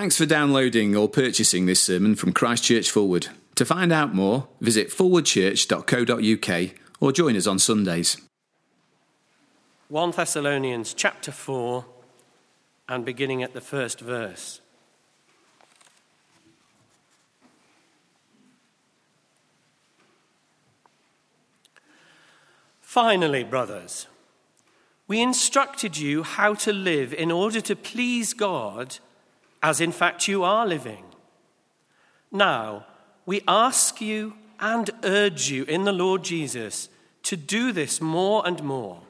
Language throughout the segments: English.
Thanks for downloading or purchasing this sermon from Christchurch Forward. To find out more, visit forwardchurch.co.uk or join us on Sundays. 1 Thessalonians chapter 4 and beginning at the first verse. Finally, brothers, we instructed you how to live in order to please God, as in fact you are living. Now, we ask you and urge you in the Lord Jesus to do this more and more.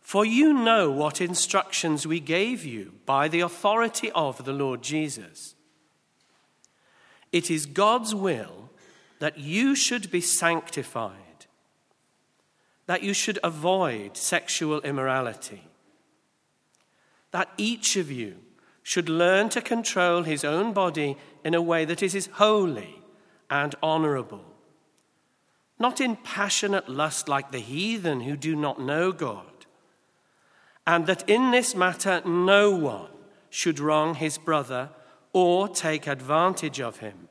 For you know what instructions we gave you by the authority of the Lord Jesus. It is God's will that you should be sanctified that you should avoid sexual immorality, that each of you should learn to control his own body in a way that is holy and honorable, not in passionate lust like the heathen who do not know God, and that in this matter no one should wrong his brother or take advantage of him.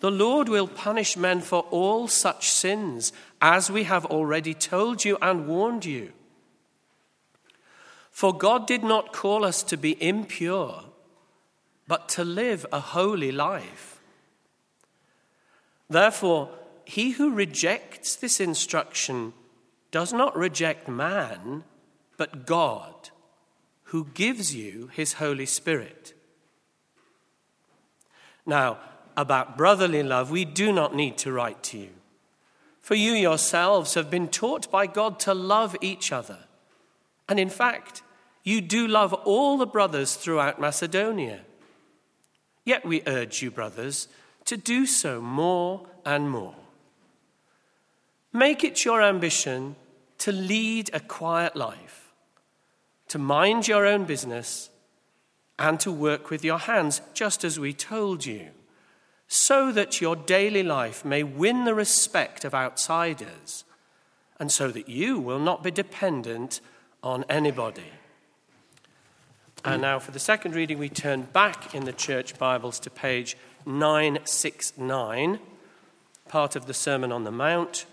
The Lord will punish men for all such sins, as we have already told you and warned you. For God did not call us to be impure, but to live a holy life. Therefore, he who rejects this instruction does not reject man, but God, who gives you his Holy Spirit. Now, about brotherly love, we do not need to write to you. For you yourselves have been taught by God to love each other. And in fact, you do love all the brothers throughout Macedonia. Yet we urge you, brothers, to do so more and more. Make it your ambition to lead a quiet life, to mind your own business, and to work with your hands, just as we told you so that your daily life may win the respect of outsiders, and so that you will not be dependent on anybody. And now, for the second reading, we turn back in the church Bibles to page 969, part of the Sermon on the Mount,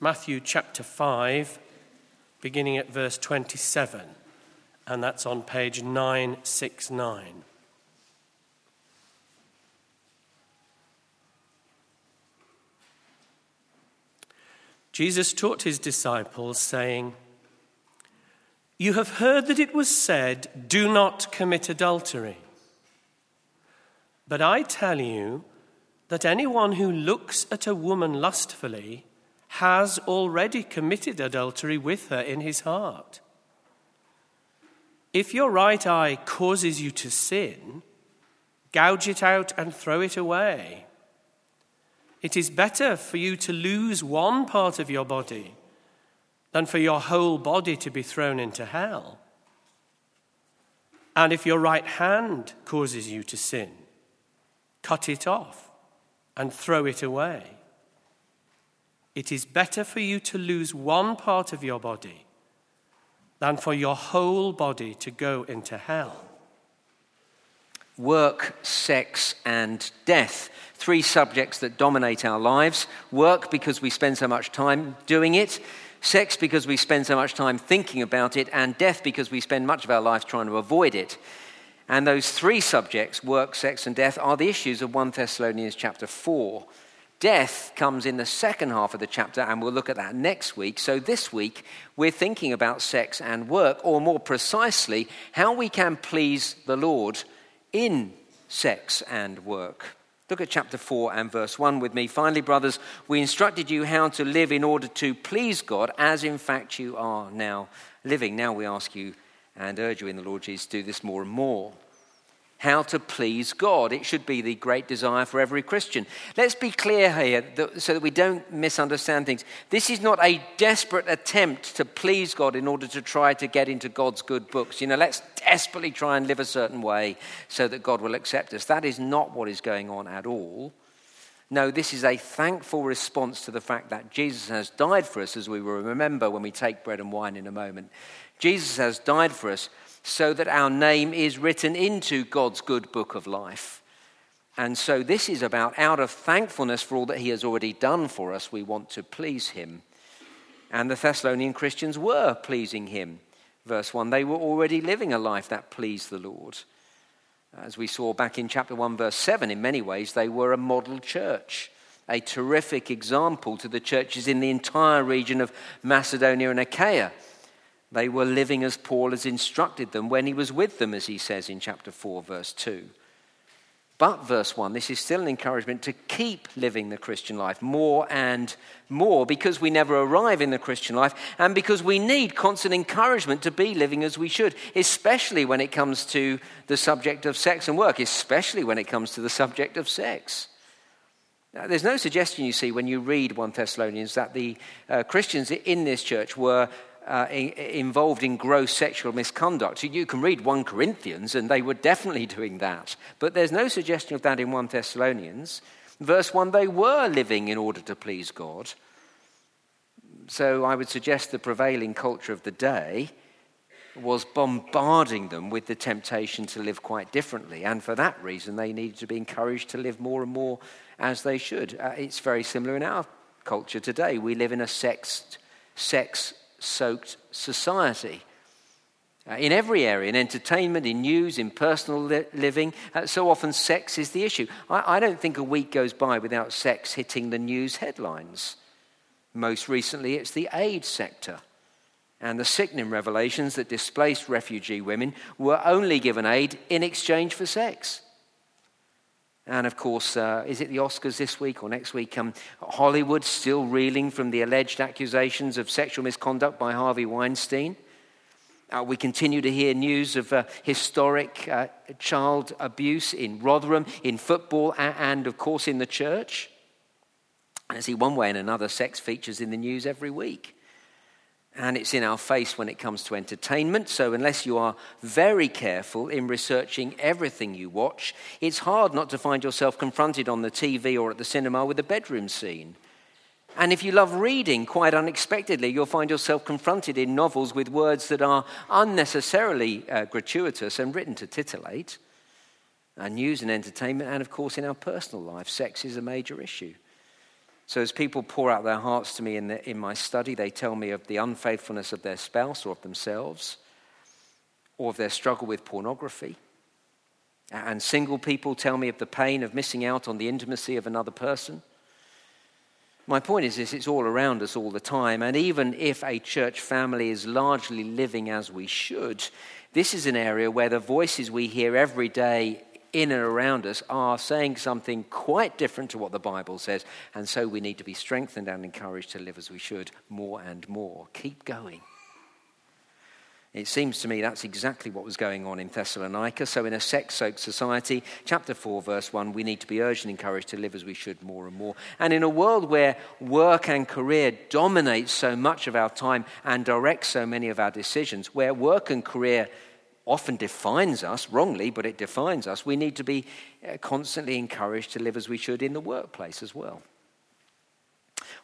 Matthew chapter 5, beginning at verse 27, and that's on page 969. Jesus taught his disciples, saying, You have heard that it was said, Do not commit adultery. But I tell you that anyone who looks at a woman lustfully has already committed adultery with her in his heart. If your right eye causes you to sin, gouge it out and throw it away. It is better for you to lose one part of your body than for your whole body to be thrown into hell. And if your right hand causes you to sin, cut it off and throw it away. It is better for you to lose one part of your body than for your whole body to go into hell work, sex, and death. Three subjects that dominate our lives work because we spend so much time doing it, sex because we spend so much time thinking about it, and death because we spend much of our life trying to avoid it. And those three subjects, work, sex, and death, are the issues of 1 Thessalonians chapter 4. Death comes in the second half of the chapter, and we'll look at that next week. So, this week, we're thinking about sex and work, or more precisely, how we can please the Lord in sex and work. Look at chapter 4 and verse 1 with me. Finally, brothers, we instructed you how to live in order to please God, as in fact you are now living. Now we ask you and urge you in the Lord Jesus to do this more and more how to please God. It should be the great desire for every Christian. Let's be clear here so that we don't misunderstand things. This is not a desperate attempt to please God in order to try to get into God's good books. You know, let's desperately try and live a certain way so that God will accept us. That is not what is going on at all. No, this is a thankful response to the fact that Jesus has died for us, as we will remember when we take bread and wine in a moment. Jesus has died for us so that our name is written into God's good book of life. And so this is about out of thankfulness for all that he has already done for us, we want to please him. And the Thessalonian Christians were pleasing him. Verse 1 they were already living a life that pleased the Lord. As we saw back in chapter 1, verse 7, in many ways, they were a model church, a terrific example to the churches in the entire region of Macedonia and Achaia. They were living as Paul has instructed them when he was with them, as he says in chapter 4, verse 2. But, verse 1, this is still an encouragement to keep living the Christian life more and more because we never arrive in the Christian life and because we need constant encouragement to be living as we should, especially when it comes to the subject of sex and work, especially when it comes to the subject of sex. Now, there's no suggestion, you see, when you read 1 Thessalonians that the uh, Christians in this church were uh, involved in gross sexual misconduct. You can read 1 Corinthians, and they were definitely doing that. But there's no suggestion of that in 1 Thessalonians. Verse 1 they were living in order to please God. So I would suggest the prevailing culture of the day was bombarding them with the temptation to live quite differently. And for that reason, they needed to be encouraged to live more and more as they should. Uh, it's very similar in our culture today. We live in a sex, sex soaked society. Uh, in every area, in entertainment, in news, in personal li- living, uh, so often sex is the issue. I, I don't think a week goes by without sex hitting the news headlines. Most recently, it's the aid sector and the sickening revelations that displaced refugee women were only given aid in exchange for sex. And of course, uh, is it the Oscars this week or next week? Um, Hollywood still reeling from the alleged accusations of sexual misconduct by Harvey Weinstein. Uh, we continue to hear news of uh, historic uh, child abuse in Rotherham, in football, and, and of course in the church. I see one way and another, sex features in the news every week and it's in our face when it comes to entertainment. So, unless you are very careful in researching everything you watch, it's hard not to find yourself confronted on the TV or at the cinema with a bedroom scene. And if you love reading, quite unexpectedly, you'll find yourself confronted in novels with words that are unnecessarily uh, gratuitous and written to titillate. Our news and entertainment, and of course, in our personal life, sex is a major issue. So, as people pour out their hearts to me in, the, in my study, they tell me of the unfaithfulness of their spouse or of themselves, or of their struggle with pornography. And single people tell me of the pain of missing out on the intimacy of another person. My point is this it's all around us all the time. And even if a church family is largely living as we should, this is an area where the voices we hear every day in and around us are saying something quite different to what the Bible says. And so we need to be strengthened and encouraged to live as we should more and more. Keep going. It seems to me that's exactly what was going on in Thessalonica. So, in a sex soaked society, chapter 4, verse 1, we need to be urged and encouraged to live as we should more and more. And in a world where work and career dominate so much of our time and direct so many of our decisions, where work and career often defines us, wrongly, but it defines us, we need to be uh, constantly encouraged to live as we should in the workplace as well.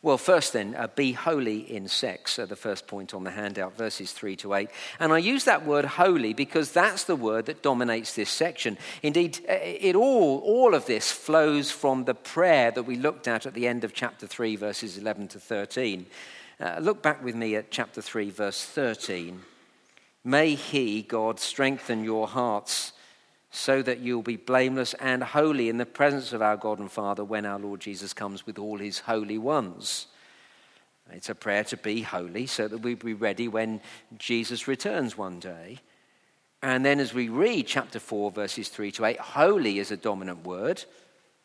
Well, first then, uh, be holy in sex, uh, the first point on the handout, verses 3 to 8. And I use that word holy because that's the word that dominates this section. Indeed, uh, it all, all of this flows from the prayer that we looked at at the end of chapter 3, verses 11 to 13. Uh, look back with me at chapter 3, verse 13. May He, God, strengthen your hearts so that you'll be blameless and holy in the presence of our God and Father when our Lord Jesus comes with all His holy ones. It's a prayer to be holy so that we'll be ready when Jesus returns one day. And then as we read chapter 4, verses 3 to 8, holy is a dominant word.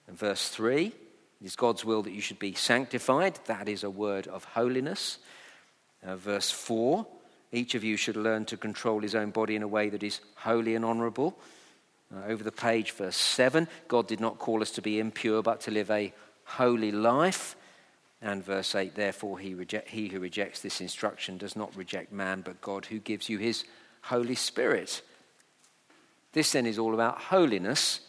And verse 3, it is God's will that you should be sanctified. That is a word of holiness. Uh, verse 4, each of you should learn to control his own body in a way that is holy and honorable. Uh, over the page, verse 7 God did not call us to be impure, but to live a holy life. And verse 8 Therefore, he, reject, he who rejects this instruction does not reject man, but God who gives you his Holy Spirit. This then is all about holiness,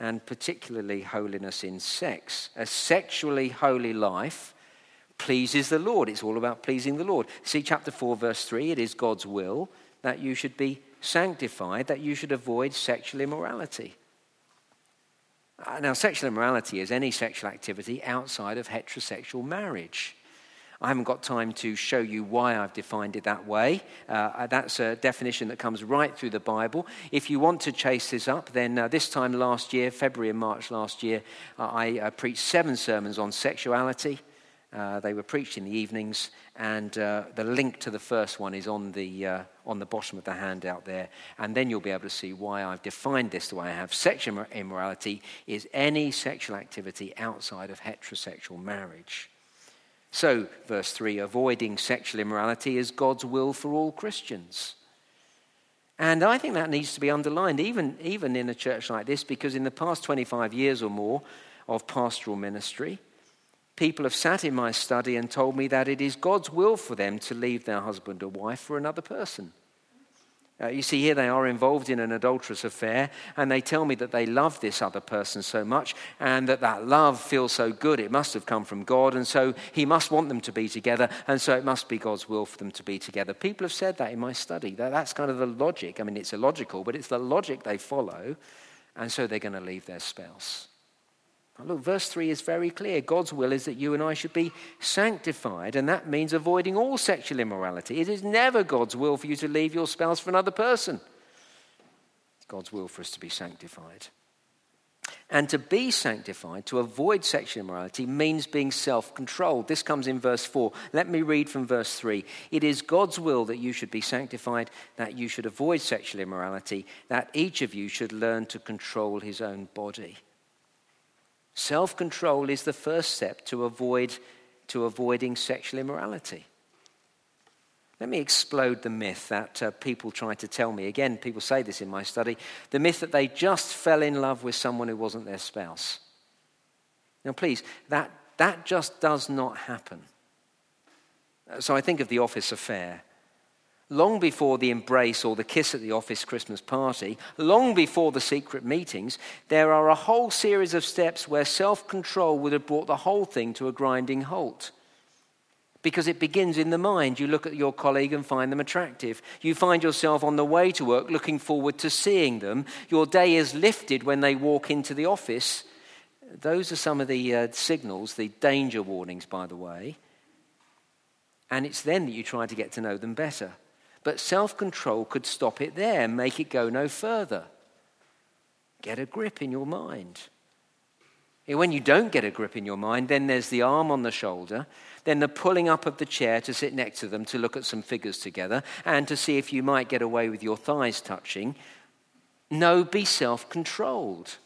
and particularly holiness in sex. A sexually holy life pleases the Lord. It's all about pleasing the Lord. See chapter 4, verse 3. It is God's will that you should be sanctified, that you should avoid sexual immorality. Uh, now, sexual immorality is any sexual activity outside of heterosexual marriage. I haven't got time to show you why I've defined it that way. Uh, that's a definition that comes right through the Bible. If you want to chase this up, then uh, this time last year, February and March last year, uh, I uh, preached seven sermons on sexuality. Uh, they were preached in the evenings, and uh, the link to the first one is on the, uh, on the bottom of the handout there. And then you'll be able to see why I've defined this the way I have. Sexual immorality is any sexual activity outside of heterosexual marriage. So, verse 3 avoiding sexual immorality is God's will for all Christians. And I think that needs to be underlined, even, even in a church like this, because in the past 25 years or more of pastoral ministry, people have sat in my study and told me that it is God's will for them to leave their husband or wife for another person. Uh, you see, here they are involved in an adulterous affair, and they tell me that they love this other person so much, and that that love feels so good, it must have come from God, and so He must want them to be together, and so it must be God's will for them to be together. People have said that in my study. That, that's kind of the logic. I mean, it's illogical, but it's the logic they follow, and so they're going to leave their spouse. Look, verse 3 is very clear. God's will is that you and I should be sanctified, and that means avoiding all sexual immorality. It is never God's will for you to leave your spouse for another person. It's God's will for us to be sanctified. And to be sanctified, to avoid sexual immorality, means being self controlled. This comes in verse 4. Let me read from verse 3. It is God's will that you should be sanctified, that you should avoid sexual immorality, that each of you should learn to control his own body. Self control is the first step to, avoid, to avoiding sexual immorality. Let me explode the myth that uh, people try to tell me. Again, people say this in my study the myth that they just fell in love with someone who wasn't their spouse. Now, please, that, that just does not happen. So I think of the office affair long before the embrace or the kiss at the office Christmas party, long before the secret meetings, there are a whole series of steps where self control would have brought the whole thing to a grinding halt. Because it begins in the mind. You look at your colleague and find them attractive. You find yourself on the way to work looking forward to seeing them. Your day is lifted when they walk into the office. Those are some of the uh, signals, the danger warnings, by the way. And it's then that you try to get to know them better. But self control could stop it there, make it go no further. Get a grip in your mind. When you don't get a grip in your mind, then there's the arm on the shoulder, then the pulling up of the chair to sit next to them to look at some figures together and to see if you might get away with your thighs touching. No, be self controlled.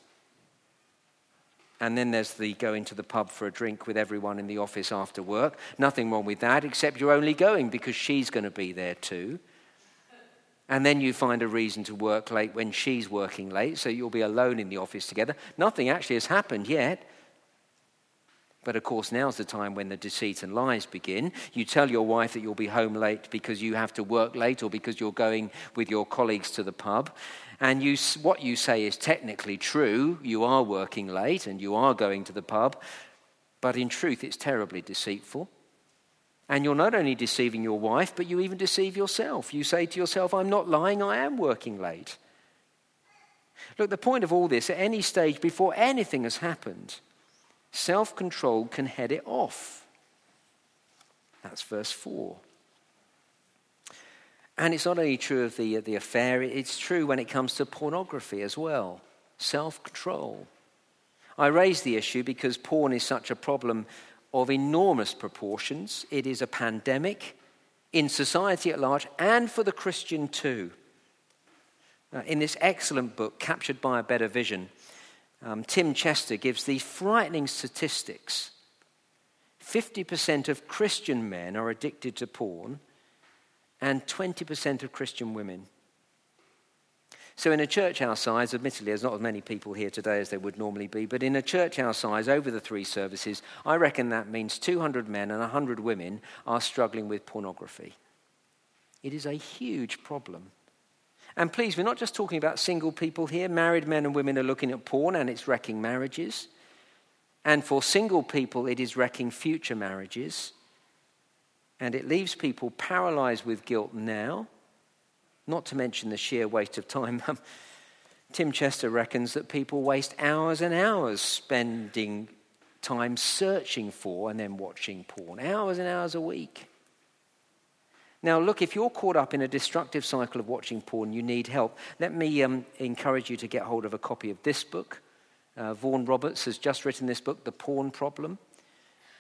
And then there's the going to the pub for a drink with everyone in the office after work. Nothing wrong with that, except you're only going because she's going to be there too. And then you find a reason to work late when she's working late, so you'll be alone in the office together. Nothing actually has happened yet. But of course, now's the time when the deceit and lies begin. You tell your wife that you'll be home late because you have to work late or because you're going with your colleagues to the pub. And you, what you say is technically true. You are working late and you are going to the pub. But in truth, it's terribly deceitful. And you're not only deceiving your wife, but you even deceive yourself. You say to yourself, I'm not lying, I am working late. Look, the point of all this, at any stage before anything has happened, self control can head it off. That's verse 4. And it's not only true of the, the affair, it's true when it comes to pornography as well self control. I raise the issue because porn is such a problem of enormous proportions. It is a pandemic in society at large and for the Christian too. Uh, in this excellent book, Captured by a Better Vision, um, Tim Chester gives these frightening statistics 50% of Christian men are addicted to porn, and 20% of Christian women. So, in a church our size, admittedly, there's not as many people here today as there would normally be, but in a church our size, over the three services, I reckon that means 200 men and 100 women are struggling with pornography. It is a huge problem. And please, we're not just talking about single people here. Married men and women are looking at porn and it's wrecking marriages. And for single people, it is wrecking future marriages. And it leaves people paralyzed with guilt now not to mention the sheer waste of time. Tim Chester reckons that people waste hours and hours spending time searching for and then watching porn, hours and hours a week. Now, look, if you're caught up in a destructive cycle of watching porn, you need help. Let me um, encourage you to get hold of a copy of this book. Uh, Vaughan Roberts has just written this book, The Porn Problem.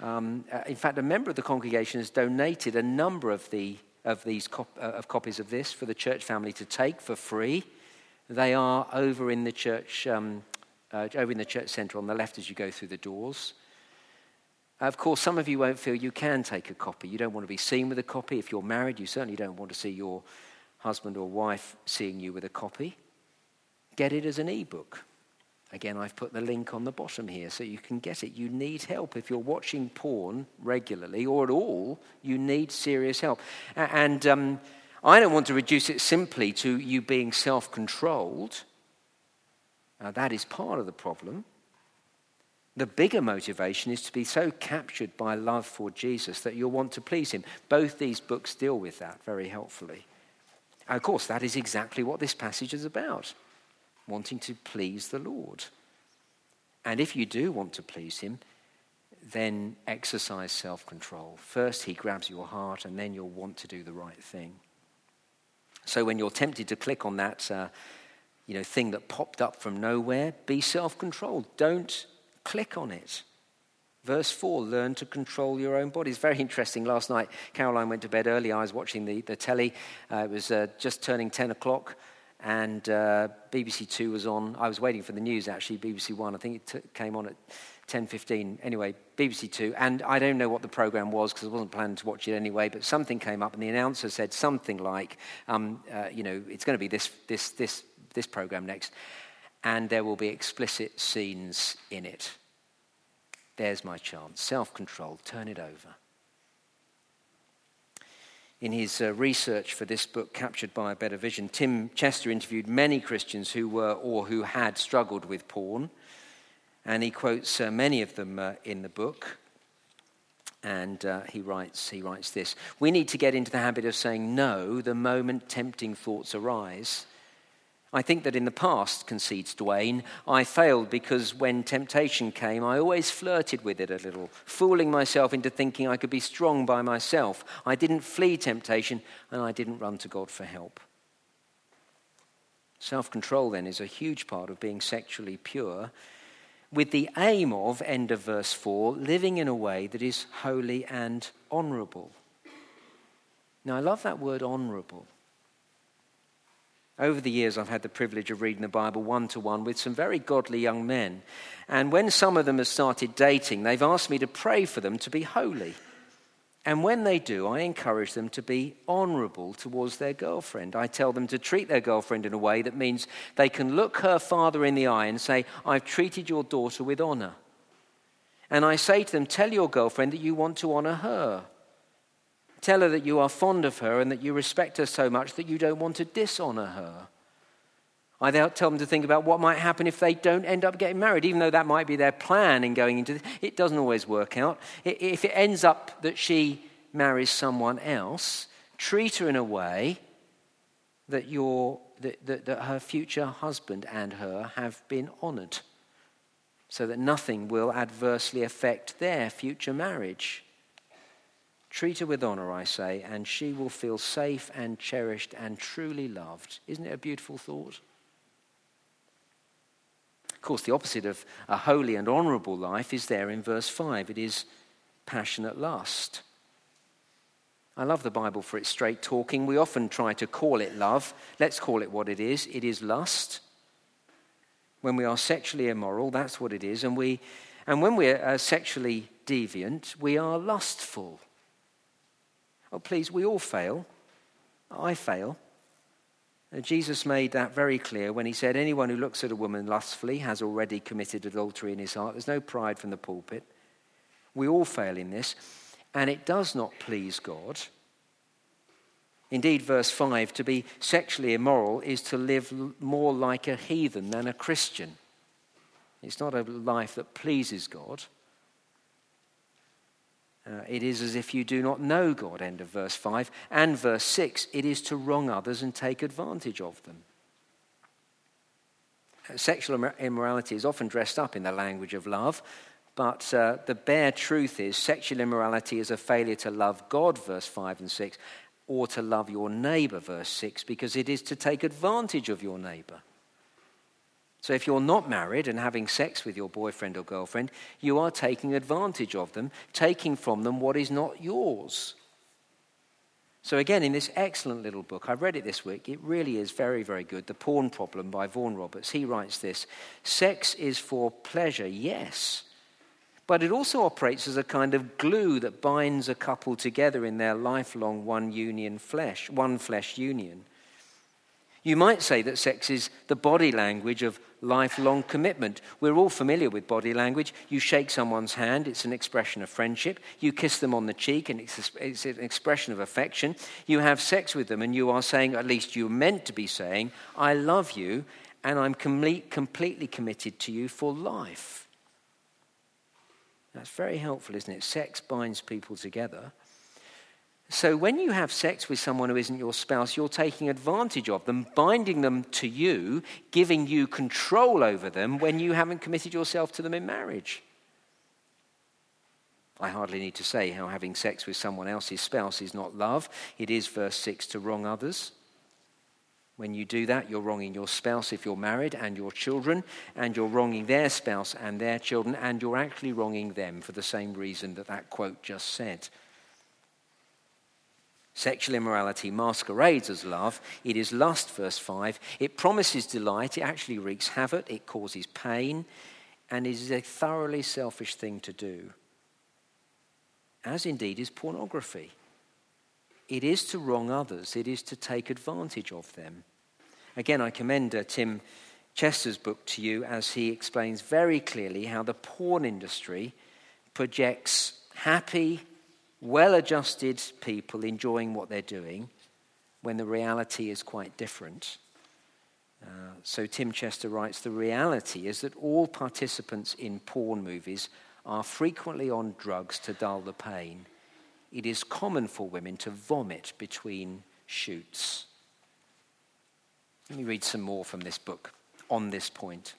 Um, uh, in fact, a member of the congregation has donated a number of, the, of these cop- uh, of copies of this for the church family to take for free. They are over in the church, um, uh, over in the church centre on the left as you go through the doors. Of course, some of you won't feel you can take a copy. You don't want to be seen with a copy. If you're married, you certainly don't want to see your husband or wife seeing you with a copy. Get it as an e-book. Again, I've put the link on the bottom here so you can get it. You need help. If you're watching porn regularly or at all, you need serious help. And um, I don't want to reduce it simply to you being self controlled. That is part of the problem. The bigger motivation is to be so captured by love for Jesus that you'll want to please him. Both these books deal with that very helpfully. And of course, that is exactly what this passage is about wanting to please the Lord. And if you do want to please him, then exercise self control. First, he grabs your heart, and then you'll want to do the right thing. So, when you're tempted to click on that uh, you know, thing that popped up from nowhere, be self controlled. Don't click on it. Verse 4 learn to control your own body. It's very interesting. Last night, Caroline went to bed early. I was watching the, the telly. Uh, it was uh, just turning 10 o'clock, and uh, BBC Two was on. I was waiting for the news, actually, BBC One. I think it t- came on at 10.15. Anyway, BBC Two. And I don't know what the programme was because I wasn't planning to watch it anyway, but something came up, and the announcer said something like, um, uh, you know, it's going to be this, this, this, this programme next and there will be explicit scenes in it. There's my chance. Self control, turn it over. In his uh, research for this book, Captured by a Better Vision, Tim Chester interviewed many Christians who were or who had struggled with porn. And he quotes uh, many of them uh, in the book. And uh, he, writes, he writes this We need to get into the habit of saying no the moment tempting thoughts arise I think that in the past, concedes Duane, I failed because when temptation came, I always flirted with it a little, fooling myself into thinking I could be strong by myself. I didn't flee temptation and I didn't run to God for help. Self control, then, is a huge part of being sexually pure, with the aim of, end of verse 4, living in a way that is holy and honourable. Now, I love that word honourable. Over the years, I've had the privilege of reading the Bible one to one with some very godly young men. And when some of them have started dating, they've asked me to pray for them to be holy. And when they do, I encourage them to be honorable towards their girlfriend. I tell them to treat their girlfriend in a way that means they can look her father in the eye and say, I've treated your daughter with honor. And I say to them, Tell your girlfriend that you want to honor her. Tell her that you are fond of her and that you respect her so much that you don't want to dishonor her. I tell them to think about what might happen if they don't end up getting married, even though that might be their plan in going into this. It doesn't always work out. If it ends up that she marries someone else, treat her in a way that, your, that, that, that her future husband and her have been honored, so that nothing will adversely affect their future marriage. Treat her with honor, I say, and she will feel safe and cherished and truly loved. Isn't it a beautiful thought? Of course, the opposite of a holy and honorable life is there in verse 5. It is passionate lust. I love the Bible for its straight talking. We often try to call it love. Let's call it what it is it is lust. When we are sexually immoral, that's what it is. And, we, and when we're uh, sexually deviant, we are lustful. Oh, please, we all fail. I fail. And Jesus made that very clear when he said, Anyone who looks at a woman lustfully has already committed adultery in his heart. There's no pride from the pulpit. We all fail in this, and it does not please God. Indeed, verse 5 to be sexually immoral is to live more like a heathen than a Christian. It's not a life that pleases God. Uh, it is as if you do not know God, end of verse 5. And verse 6, it is to wrong others and take advantage of them. Uh, sexual immorality is often dressed up in the language of love, but uh, the bare truth is sexual immorality is a failure to love God, verse 5 and 6, or to love your neighbor, verse 6, because it is to take advantage of your neighbor. So if you're not married and having sex with your boyfriend or girlfriend, you are taking advantage of them, taking from them what is not yours. So, again, in this excellent little book, I've read it this week, it really is very, very good. The Porn Problem by Vaughan Roberts. He writes this Sex is for pleasure, yes, but it also operates as a kind of glue that binds a couple together in their lifelong one union flesh, one flesh union. You might say that sex is the body language of lifelong commitment. We're all familiar with body language. You shake someone's hand, it's an expression of friendship. You kiss them on the cheek, and it's, an expression of affection. You have sex with them, and you are saying, at least you're meant to be saying, I love you, and I'm complete, completely committed to you for life. That's very helpful, isn't it? Sex binds people together. So when you have sex with someone who isn't your spouse, you're taking advantage of them, binding them to you, giving you control over them when you haven't committed yourself to them in marriage. I hardly need to say how having sex with someone else's spouse is not love. It is, verse 6, to wrong others. When you do that, you're wronging your spouse if you're married and your children, and you're wronging their spouse and their children, and you're actually wronging them for the same reason that that quote just said. Sexual immorality masquerades as love. It is lust, verse 5. It promises delight. It actually wreaks havoc. It causes pain. And it is a thoroughly selfish thing to do. As indeed is pornography. It is to wrong others, it is to take advantage of them. Again, I commend uh, Tim Chester's book to you as he explains very clearly how the porn industry projects happy, well adjusted people enjoying what they're doing when the reality is quite different. Uh, so Tim Chester writes The reality is that all participants in porn movies are frequently on drugs to dull the pain. It is common for women to vomit between shoots. Let me read some more from this book on this point.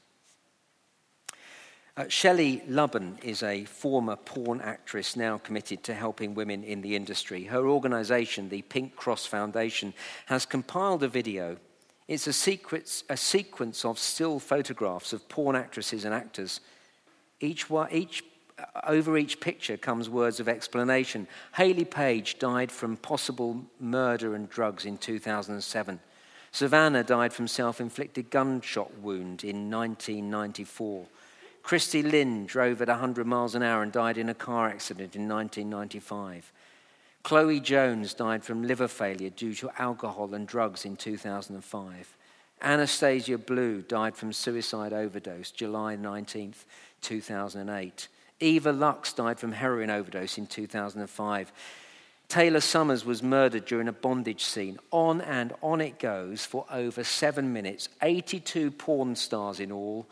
Uh, Shelley Lubben is a former porn actress now committed to helping women in the industry. Her organization, the Pink Cross Foundation, has compiled a video. It's a, secret, a sequence of still photographs of porn actresses and actors. Each, each, uh, over each picture comes words of explanation. Haley Paige died from possible murder and drugs in 2007. Savannah died from self inflicted gunshot wound in 1994. Christy Lynn drove at 100 miles an hour and died in a car accident in 1995. Chloe Jones died from liver failure due to alcohol and drugs in 2005. Anastasia Blue died from suicide overdose July 19, 2008. Eva Lux died from heroin overdose in 2005. Taylor Summers was murdered during a bondage scene. On and on it goes for over seven minutes. 82 porn stars in all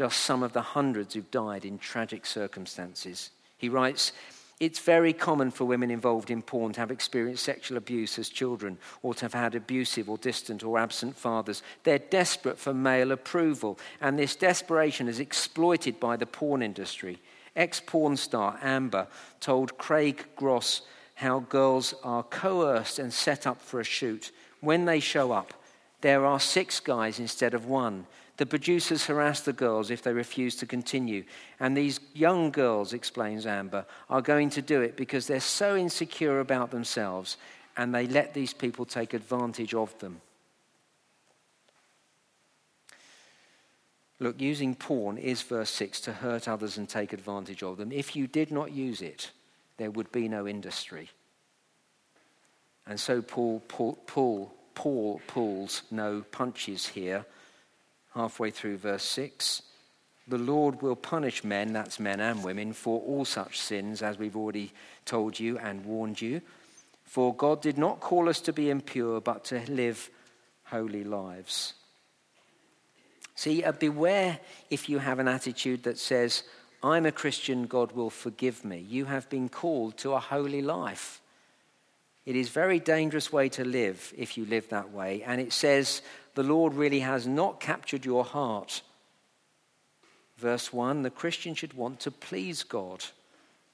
just some of the hundreds who've died in tragic circumstances. He writes, it's very common for women involved in porn to have experienced sexual abuse as children or to have had abusive or distant or absent fathers. They're desperate for male approval, and this desperation is exploited by the porn industry. Ex porn star Amber told Craig Gross how girls are coerced and set up for a shoot. When they show up, there are six guys instead of one. The producers harass the girls if they refuse to continue. And these young girls, explains Amber, are going to do it because they're so insecure about themselves and they let these people take advantage of them. Look, using porn is, verse 6, to hurt others and take advantage of them. If you did not use it, there would be no industry. And so Paul, Paul, Paul, Paul pulls no punches here halfway through verse 6. The Lord will punish men, that's men and women, for all such sins, as we've already told you and warned you. For God did not call us to be impure, but to live holy lives. See, uh, beware if you have an attitude that says, I'm a Christian, God will forgive me. You have been called to a holy life. It is a very dangerous way to live if you live that way. And it says, the Lord really has not captured your heart. Verse 1 the Christian should want to please God.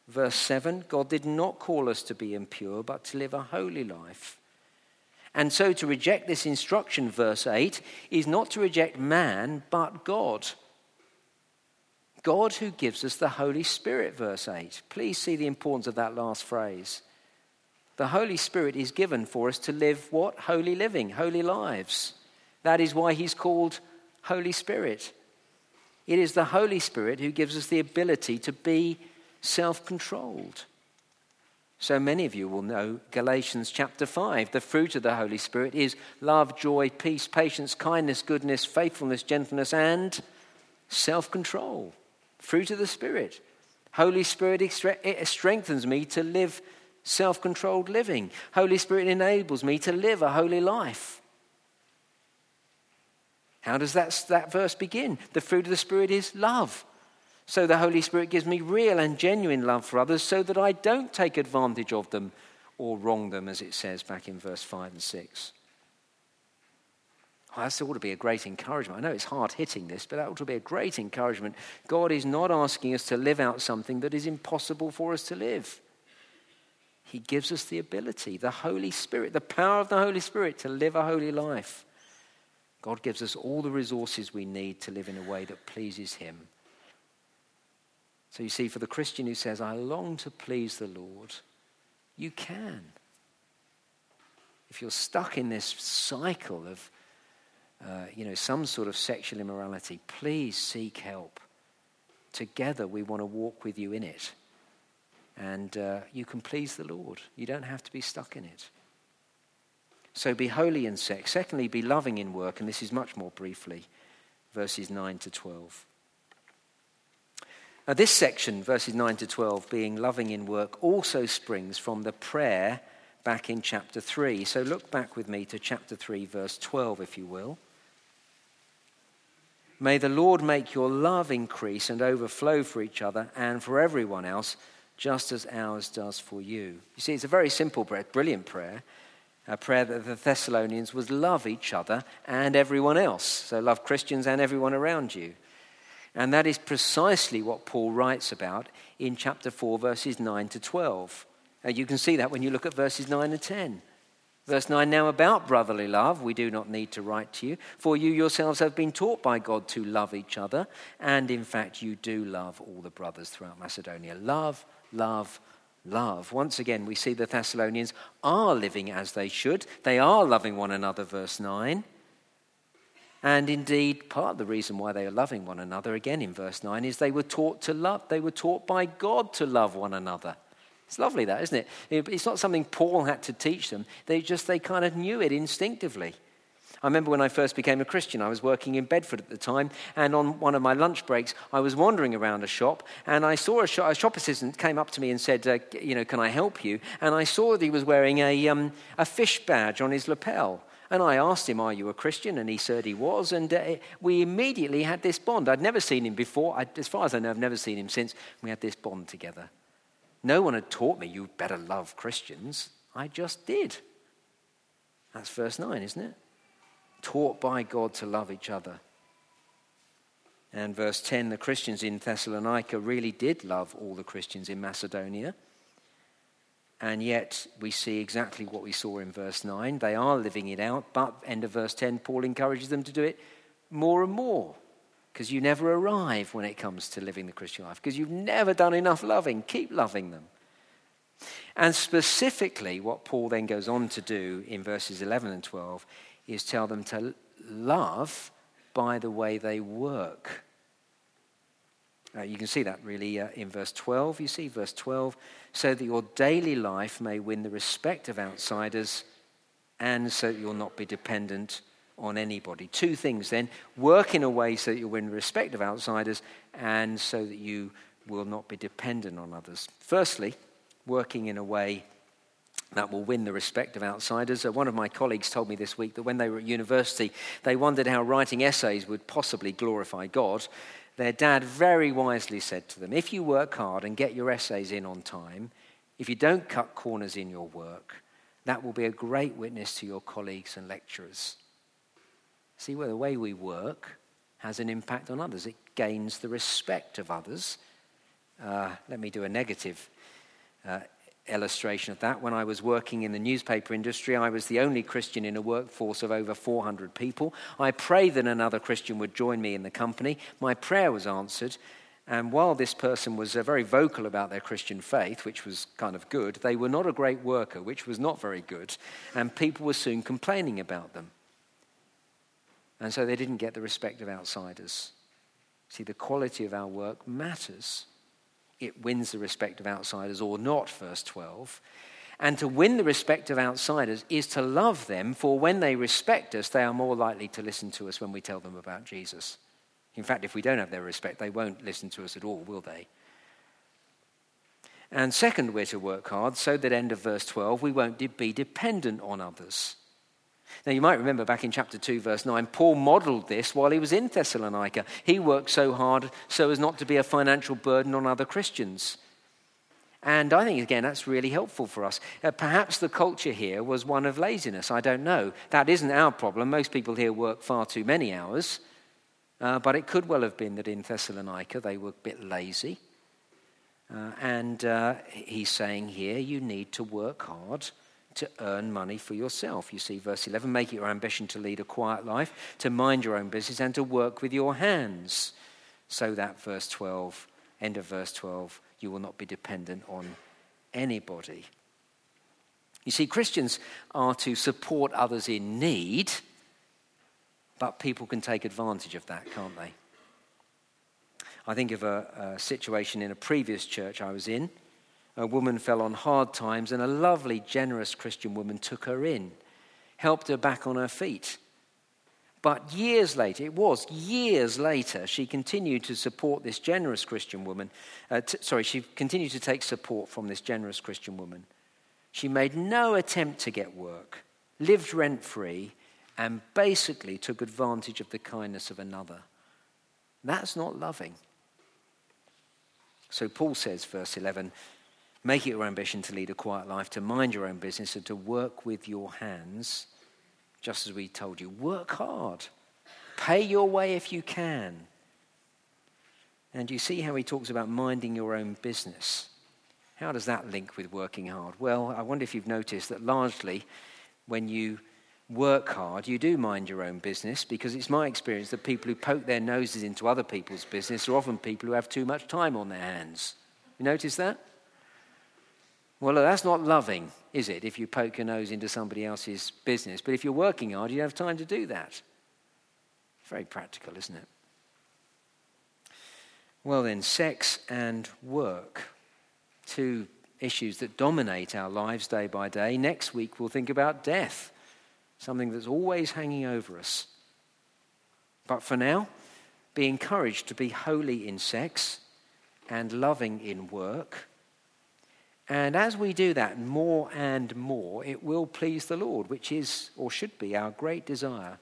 Verse 7 God did not call us to be impure, but to live a holy life. And so to reject this instruction, verse 8, is not to reject man, but God. God who gives us the Holy Spirit, verse 8. Please see the importance of that last phrase. The Holy Spirit is given for us to live what? Holy living, holy lives. That is why he's called Holy Spirit. It is the Holy Spirit who gives us the ability to be self controlled. So many of you will know Galatians chapter 5. The fruit of the Holy Spirit is love, joy, peace, patience, kindness, goodness, faithfulness, gentleness, and self control. Fruit of the Spirit. Holy Spirit it strengthens me to live self controlled living. Holy Spirit enables me to live a holy life. How does that, that verse begin? The fruit of the Spirit is love. So the Holy Spirit gives me real and genuine love for others so that I don't take advantage of them or wrong them, as it says back in verse 5 and 6. Oh, that ought to be a great encouragement. I know it's hard hitting this, but that ought to be a great encouragement. God is not asking us to live out something that is impossible for us to live. He gives us the ability, the Holy Spirit, the power of the Holy Spirit to live a holy life. God gives us all the resources we need to live in a way that pleases Him. So you see, for the Christian who says, I long to please the Lord, you can. If you're stuck in this cycle of, uh, you know, some sort of sexual immorality, please seek help. Together, we want to walk with you in it. And uh, you can please the Lord. You don't have to be stuck in it. So be holy in sex. Secondly, be loving in work. And this is much more briefly, verses 9 to 12. Now, this section, verses 9 to 12, being loving in work, also springs from the prayer back in chapter 3. So look back with me to chapter 3, verse 12, if you will. May the Lord make your love increase and overflow for each other and for everyone else, just as ours does for you. You see, it's a very simple brilliant prayer. A prayer that the Thessalonians was love each other and everyone else. So love Christians and everyone around you. And that is precisely what Paul writes about in chapter 4, verses 9 to 12. Uh, you can see that when you look at verses 9 and 10. Verse 9 Now about brotherly love, we do not need to write to you, for you yourselves have been taught by God to love each other, and in fact, you do love all the brothers throughout Macedonia. Love, love, love. Once again, we see the Thessalonians are living as they should. They are loving one another, verse 9. And indeed, part of the reason why they are loving one another, again in verse 9, is they were taught to love. They were taught by God to love one another. It's lovely, that, isn't it? It's not something Paul had to teach them. They just, they kind of knew it instinctively. I remember when I first became a Christian, I was working in Bedford at the time, and on one of my lunch breaks, I was wandering around a shop, and I saw a shop, a shop assistant came up to me and said, uh, you know, can I help you? And I saw that he was wearing a, um, a fish badge on his lapel. And I asked him, Are you a Christian? And he said he was. And uh, we immediately had this bond. I'd never seen him before. I, as far as I know, I've never seen him since. We had this bond together. No one had taught me you better love Christians. I just did. That's verse 9, isn't it? Taught by God to love each other. And verse 10 the Christians in Thessalonica really did love all the Christians in Macedonia. And yet we see exactly what we saw in verse 9. They are living it out, but end of verse 10, Paul encourages them to do it more and more. Because you never arrive when it comes to living the Christian life, because you've never done enough loving. Keep loving them. And specifically, what Paul then goes on to do in verses 11 and 12 is tell them to love by the way they work. Uh, you can see that really uh, in verse 12. You see, verse 12, so that your daily life may win the respect of outsiders and so that you'll not be dependent on anybody. Two things then work in a way so that you'll win the respect of outsiders and so that you will not be dependent on others. Firstly, working in a way that will win the respect of outsiders. Uh, one of my colleagues told me this week that when they were at university, they wondered how writing essays would possibly glorify God. Their dad very wisely said to them if you work hard and get your essays in on time, if you don't cut corners in your work, that will be a great witness to your colleagues and lecturers. See, well, the way we work has an impact on others, it gains the respect of others. Uh, let me do a negative uh, illustration of that. When I was working in the newspaper industry, I was the only Christian in a workforce of over 400 people. I prayed that another Christian would join me in the company. My prayer was answered. And while this person was uh, very vocal about their Christian faith, which was kind of good, they were not a great worker, which was not very good. And people were soon complaining about them. And so they didn't get the respect of outsiders. See, the quality of our work matters it wins the respect of outsiders or not, verse 12. And to win the respect of outsiders is to love them, for when they respect us, they are more likely to listen to us when we tell them about Jesus. In fact, if we don't have their respect, they won't listen to us at all, will they? And second, we're to work hard so that, end of verse 12, we won't be dependent on others. Now, you might remember back in chapter 2, verse 9, Paul modeled this while he was in Thessalonica. He worked so hard so as not to be a financial burden on other Christians. And I think, again, that's really helpful for us. Uh, perhaps the culture here was one of laziness. I don't know. That isn't our problem. Most people here work far too many hours. Uh, but it could well have been that in Thessalonica they were a bit lazy. Uh, and uh, he's saying here, you need to work hard to earn money for yourself. You see, verse 11 make it your ambition to lead a quiet life, to mind your own business, and to work with your hands. So that, verse 12, end of verse 12, you will not be dependent on anybody. You see, Christians are to support others in need, but people can take advantage of that, can't they? I think of a, a situation in a previous church I was in a woman fell on hard times, and a lovely, generous Christian woman took her in, helped her back on her feet. But years later, it was years later, she continued to support this generous Christian woman. Uh, t- sorry, she continued to take support from this generous Christian woman. She made no attempt to get work, lived rent free, and basically took advantage of the kindness of another. That's not loving. So Paul says, verse 11, Make it your ambition to lead a quiet life, to mind your own business, and to work with your hands, just as we told you. Work hard. Pay your way if you can. And you see how he talks about minding your own business. How does that link with working hard? Well, I wonder if you've noticed that largely when you work hard, you do mind your own business because it's my experience that people who poke their noses into other people's business are often people who have too much time on their hands. You notice that? Well, that's not loving, is it, if you poke your nose into somebody else's business? But if you're working hard, you have time to do that. Very practical, isn't it? Well, then, sex and work. Two issues that dominate our lives day by day. Next week, we'll think about death, something that's always hanging over us. But for now, be encouraged to be holy in sex and loving in work and as we do that more and more, it will please the Lord, which is or should be our great desire.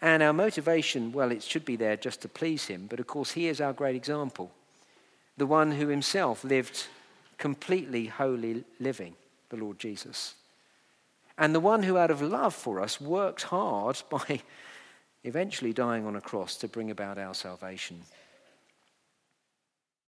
And our motivation, well, it should be there just to please Him, but of course, He is our great example. The one who Himself lived completely holy living, the Lord Jesus. And the one who, out of love for us, worked hard by eventually dying on a cross to bring about our salvation.